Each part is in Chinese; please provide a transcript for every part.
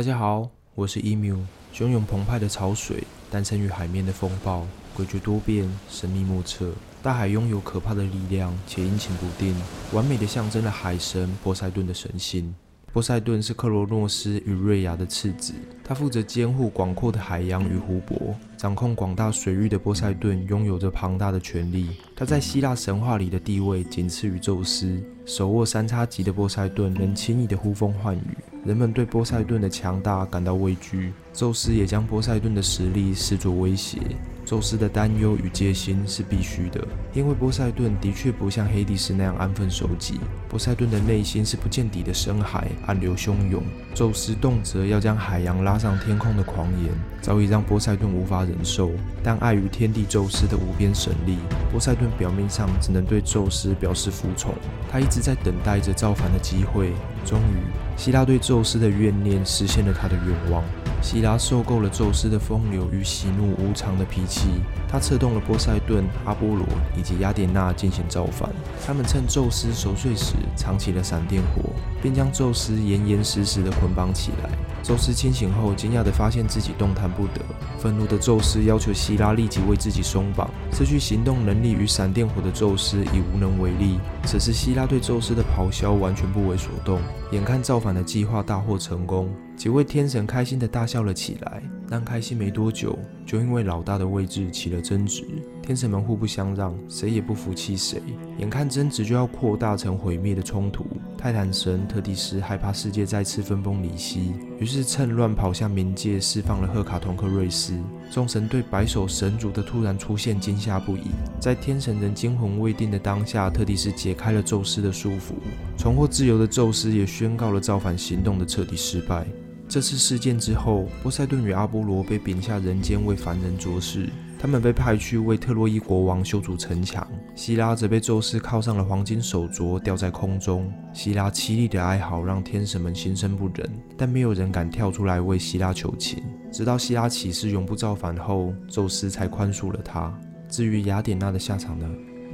大家好，我是 emu，汹涌澎湃的潮水，诞生于海面的风暴，诡谲多变，神秘莫测。大海拥有可怕的力量，且阴晴不定，完美的象征了海神波塞顿的神性。波塞顿是克罗诺斯与瑞亚的次子，他负责监护广阔的海洋与湖泊，掌控广大水域的波塞顿拥有着庞大的权力。他在希腊神话里的地位仅次于宙斯，手握三叉戟的波塞顿能轻易的呼风唤雨，人们对波塞顿的强大感到畏惧，宙斯也将波塞顿的实力视作威胁。宙斯的担忧与戒心是必须的，因为波塞顿的确不像黑帝斯那样安分守己。波塞顿的内心是不见底的深海，暗流汹涌。宙斯动辄要将海洋拉上天空的狂言，早已让波塞顿无法忍受。但碍于天帝宙斯的无边神力，波塞顿表面上只能对宙斯表示服从。他一直在等待着造反的机会。终于，希腊对宙斯的怨念实现了他的愿望。希拉受够了宙斯的风流与喜怒无常的脾气，他策动了波塞顿、阿波罗以及雅典娜进行造反。他们趁宙斯熟睡时藏起了闪电火，并将宙斯严严实实的捆绑起来。宙斯清醒后，惊讶地发现自己动弹不得。愤怒的宙斯要求希拉立即为自己松绑。失去行动能力与闪电火的宙斯已无能为力。此时，希拉对宙斯的咆哮完全不为所动。眼看造反的计划大获成功。几位天神开心地大笑了起来，但开心没多久，就因为老大的位置起了争执。天神们互不相让，谁也不服气谁。眼看争执就要扩大成毁灭的冲突，泰坦神特蒂斯害怕世界再次分崩离析，于是趁乱跑向冥界，释放了赫卡同克瑞斯。众神对白手神族的突然出现惊吓不已。在天神人惊魂未定的当下，特蒂斯解开了宙斯的束缚，重获自由的宙斯也宣告了造反行动的彻底失败。这次事件之后，波塞顿与阿波罗被贬下人间为凡人做事。他们被派去为特洛伊国王修筑城墙。希拉则被宙斯铐上了黄金手镯，吊在空中。希拉凄厉的哀嚎让天神们心生不忍，但没有人敢跳出来为希拉求情。直到希拉起誓永不造反后，宙斯才宽恕了他。至于雅典娜的下场呢？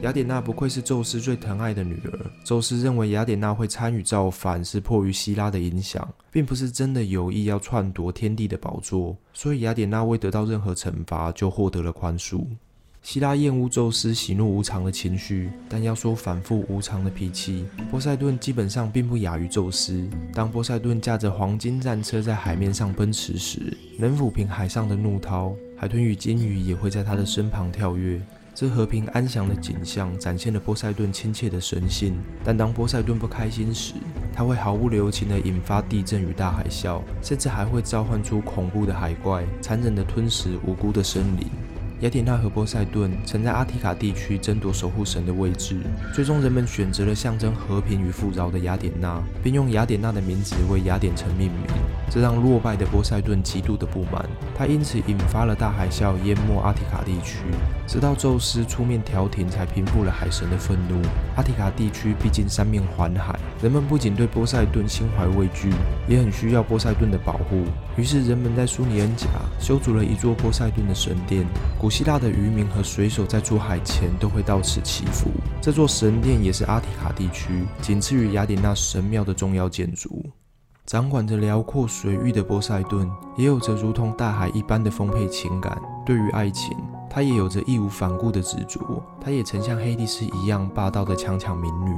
雅典娜不愧是宙斯最疼爱的女儿。宙斯认为雅典娜会参与造反是迫于希拉的影响，并不是真的有意要篡夺天帝的宝座。所以雅典娜未得到任何惩罚就获得了宽恕。希拉厌恶宙斯喜怒无常的情绪，但要说反复无常的脾气，波塞顿基本上并不亚于宙斯。当波塞顿驾着黄金战车在海面上奔驰时，能抚平海上的怒涛，海豚与鲸鱼也会在他的身旁跳跃。这和平安详的景象展现了波塞顿亲切的神性，但当波塞顿不开心时，他会毫不留情地引发地震与大海啸，甚至还会召唤出恐怖的海怪，残忍地吞食无辜的生灵。雅典娜和波塞顿曾在阿提卡地区争夺守护神的位置，最终人们选择了象征和平与富饶的雅典娜，并用雅典娜的名字为雅典城命名。这让落败的波塞顿极度的不满，他因此引发了大海啸，淹没阿提卡地区。直到宙斯出面调停，才平复了海神的愤怒。阿提卡地区毕竟三面环海，人们不仅对波塞顿心怀畏惧，也很需要波塞顿的保护。于是，人们在苏尼恩甲修筑了一座波塞顿的神殿。古希腊的渔民和水手在出海前都会到此祈福。这座神殿也是阿提卡地区仅次于雅典娜神庙的重要建筑。掌管着辽阔水域的波塞顿，也有着如同大海一般的丰沛情感。对于爱情，他也有着义无反顾的执着。他也曾像黑帝斯一样霸道的强抢民女。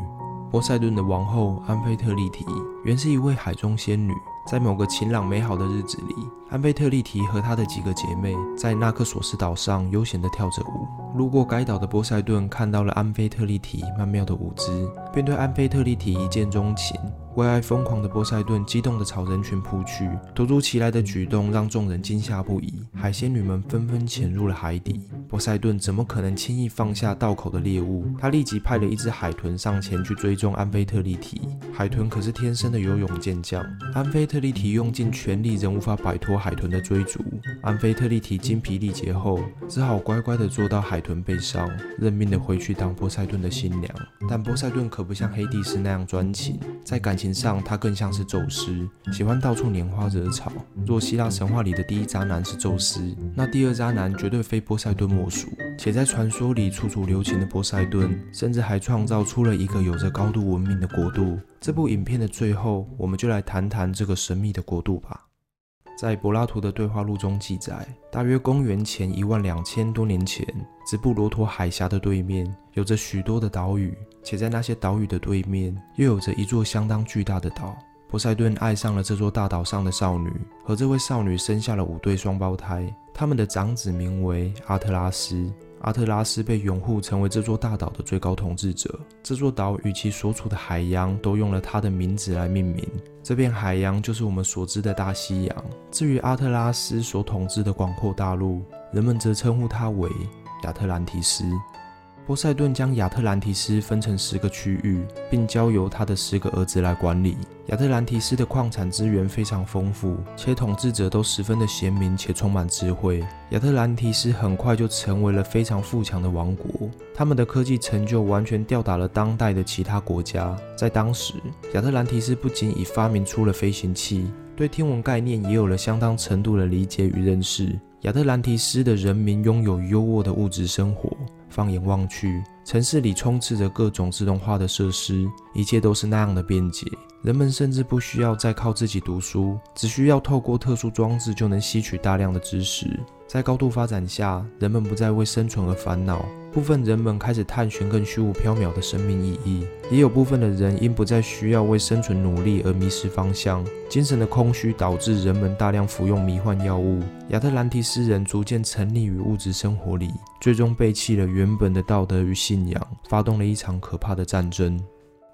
波塞顿的王后安菲特利提原是一位海中仙女。在某个晴朗美好的日子里，安菲特利提和她的几个姐妹在纳克索斯岛上悠闲地跳着舞。路过该岛的波塞顿看到了安菲特利提曼妙的舞姿，便对安菲特利提一见钟情。为爱疯狂的波塞顿激动地朝人群扑去，突如其来的举动让众人惊吓不已。海仙女们纷纷潜入了海底，波塞顿怎么可能轻易放下道口的猎物？他立即派了一只海豚上前去追踪安菲特利提。海豚可是天生的游泳健将，安菲特利提用尽全力仍无法摆脱海豚的追逐。安菲特利提精疲力竭后，只好乖乖地坐到海豚背上，认命地回去当波塞顿的新娘。但波塞顿可不像黑帝斯那样专情，在感情。上他更像是宙斯，喜欢到处拈花惹草。若希腊神话里的第一渣男是宙斯，那第二渣男绝对非波塞顿莫属。且在传说里处处留情的波塞顿，甚至还创造出了一个有着高度文明的国度。这部影片的最后，我们就来谈谈这个神秘的国度吧。在柏拉图的对话录中记载，大约公元前一万两千多年前，直布罗陀海峡的对面有着许多的岛屿，且在那些岛屿的对面又有着一座相当巨大的岛。波塞顿爱上了这座大岛上的少女，和这位少女生下了五对双胞胎，他们的长子名为阿特拉斯。阿特拉斯被拥护，成为这座大岛的最高统治者。这座岛与其所处的海洋都用了他的名字来命名。这片海洋就是我们所知的大西洋。至于阿特拉斯所统治的广阔大陆，人们则称呼它为亚特兰提斯。波塞顿将亚特兰提斯分成十个区域，并交由他的十个儿子来管理。亚特兰提斯的矿产资源非常丰富，且统治者都十分的贤明且充满智慧。亚特兰提斯很快就成为了非常富强的王国，他们的科技成就完全吊打了当代的其他国家。在当时，亚特兰提斯不仅已发明出了飞行器，对天文概念也有了相当程度的理解与认识。亚特兰提斯的人民拥有优渥的物质生活。放眼望去，城市里充斥着各种自动化的设施，一切都是那样的便捷。人们甚至不需要再靠自己读书，只需要透过特殊装置就能吸取大量的知识。在高度发展下，人们不再为生存而烦恼。部分人们开始探寻更虚无缥缈的生命意义，也有部分的人因不再需要为生存努力而迷失方向。精神的空虚导致人们大量服用迷幻药物。亚特兰蒂斯人逐渐沉溺于物质生活里，最终背弃了原本的道德与信仰，发动了一场可怕的战争。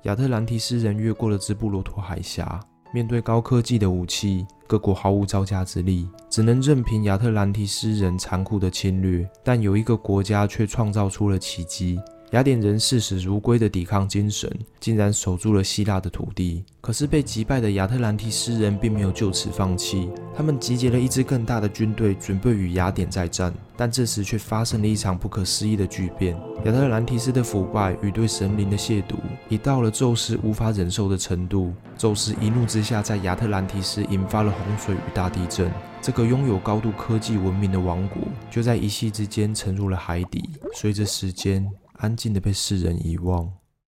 亚特兰蒂斯人越过了直布罗陀海峡。面对高科技的武器，各国毫无招架之力，只能任凭亚特兰蒂斯人残酷的侵略。但有一个国家却创造出了奇迹。雅典人视死如归的抵抗精神，竟然守住了希腊的土地。可是被击败的亚特兰蒂斯人并没有就此放弃，他们集结了一支更大的军队，准备与雅典再战。但这时却发生了一场不可思议的巨变。亚特兰蒂斯的腐败与对神灵的亵渎，已到了宙斯无法忍受的程度。宙斯一怒之下，在亚特兰蒂斯引发了洪水与大地震。这个拥有高度科技文明的王国，就在一夕之间沉入了海底。随着时间。安静的被世人遗忘。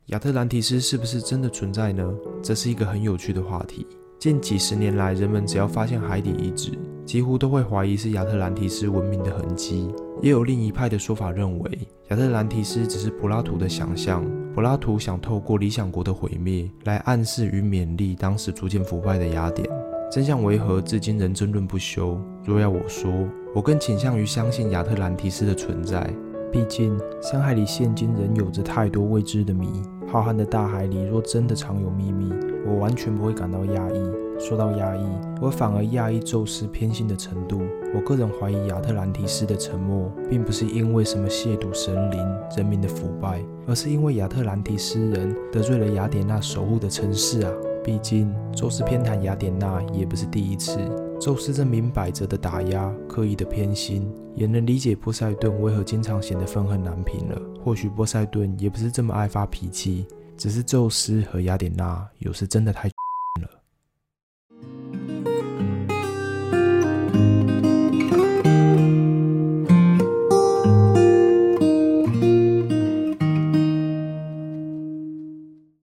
亚特兰提斯是不是真的存在呢？这是一个很有趣的话题。近几十年来，人们只要发现海底遗址，几乎都会怀疑是亚特兰提斯文明的痕迹。也有另一派的说法认为，亚特兰提斯只是柏拉图的想象。柏拉图想透过理想国的毁灭，来暗示与勉励当时逐渐腐败的雅典。真相为何，至今仍争论不休。若要我说，我更倾向于相信亚特兰提斯的存在。毕竟，深海里现今仍有着太多未知的谜。浩瀚的大海里，若真的藏有秘密，我完全不会感到压抑。说到压抑，我反而压抑宙斯偏心的程度。我个人怀疑亚特兰提斯的沉默，并不是因为什么亵渎神灵、人民的腐败，而是因为亚特兰提斯人得罪了雅典娜守护的城市啊！毕竟，宙斯偏袒雅典娜也不是第一次。宙斯这明摆着的打压、刻意的偏心，也能理解波塞顿为何经常显得愤恨难平了。或许波塞顿也不是这么爱发脾气，只是宙斯和雅典娜有时真的太